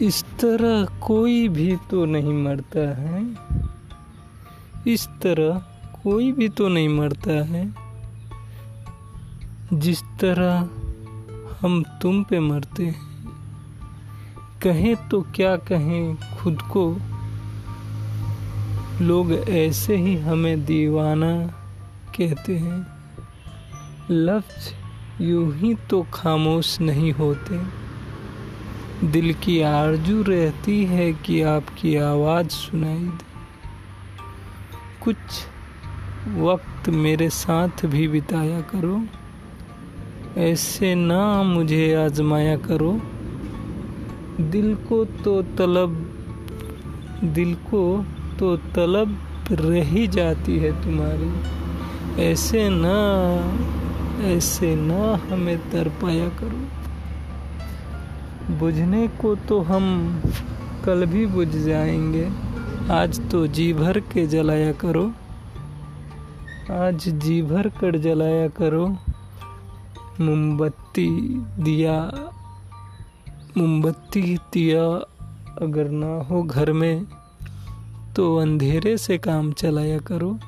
इस तरह कोई भी तो नहीं मरता है। इस तरह कोई भी तो नहीं मरता है। जिस तरह हम तुम पे मरते हैं। कहें तो क्या कहें, खुद को। लोग ऐसे ही हमें दीवाना कहते हैं। लफ्ज यूँ ही तो खामोश नहीं होते। दिल की आरज़ू रहती है कि आपकी आवाज़ सुनाई दे। कुछ वक्त मेरे साथ भी बिताया करो। ऐसे ना मुझे आजमाया करो। दिल को तो तलब, दिल को तो तलब रह जाती है तुम्हारी। ऐसे ना ऐसे ना हमें तरपाया करो। बुझने को तो हम कल भी बुझ जाएँगे। आज तो जी भर के जलाया करो। आज जी भर कर जलाया करो। मोमबत्ती दिया मोमबत्ती दिया अगर ना हो घर में तो अंधेरे से काम चलाया करो।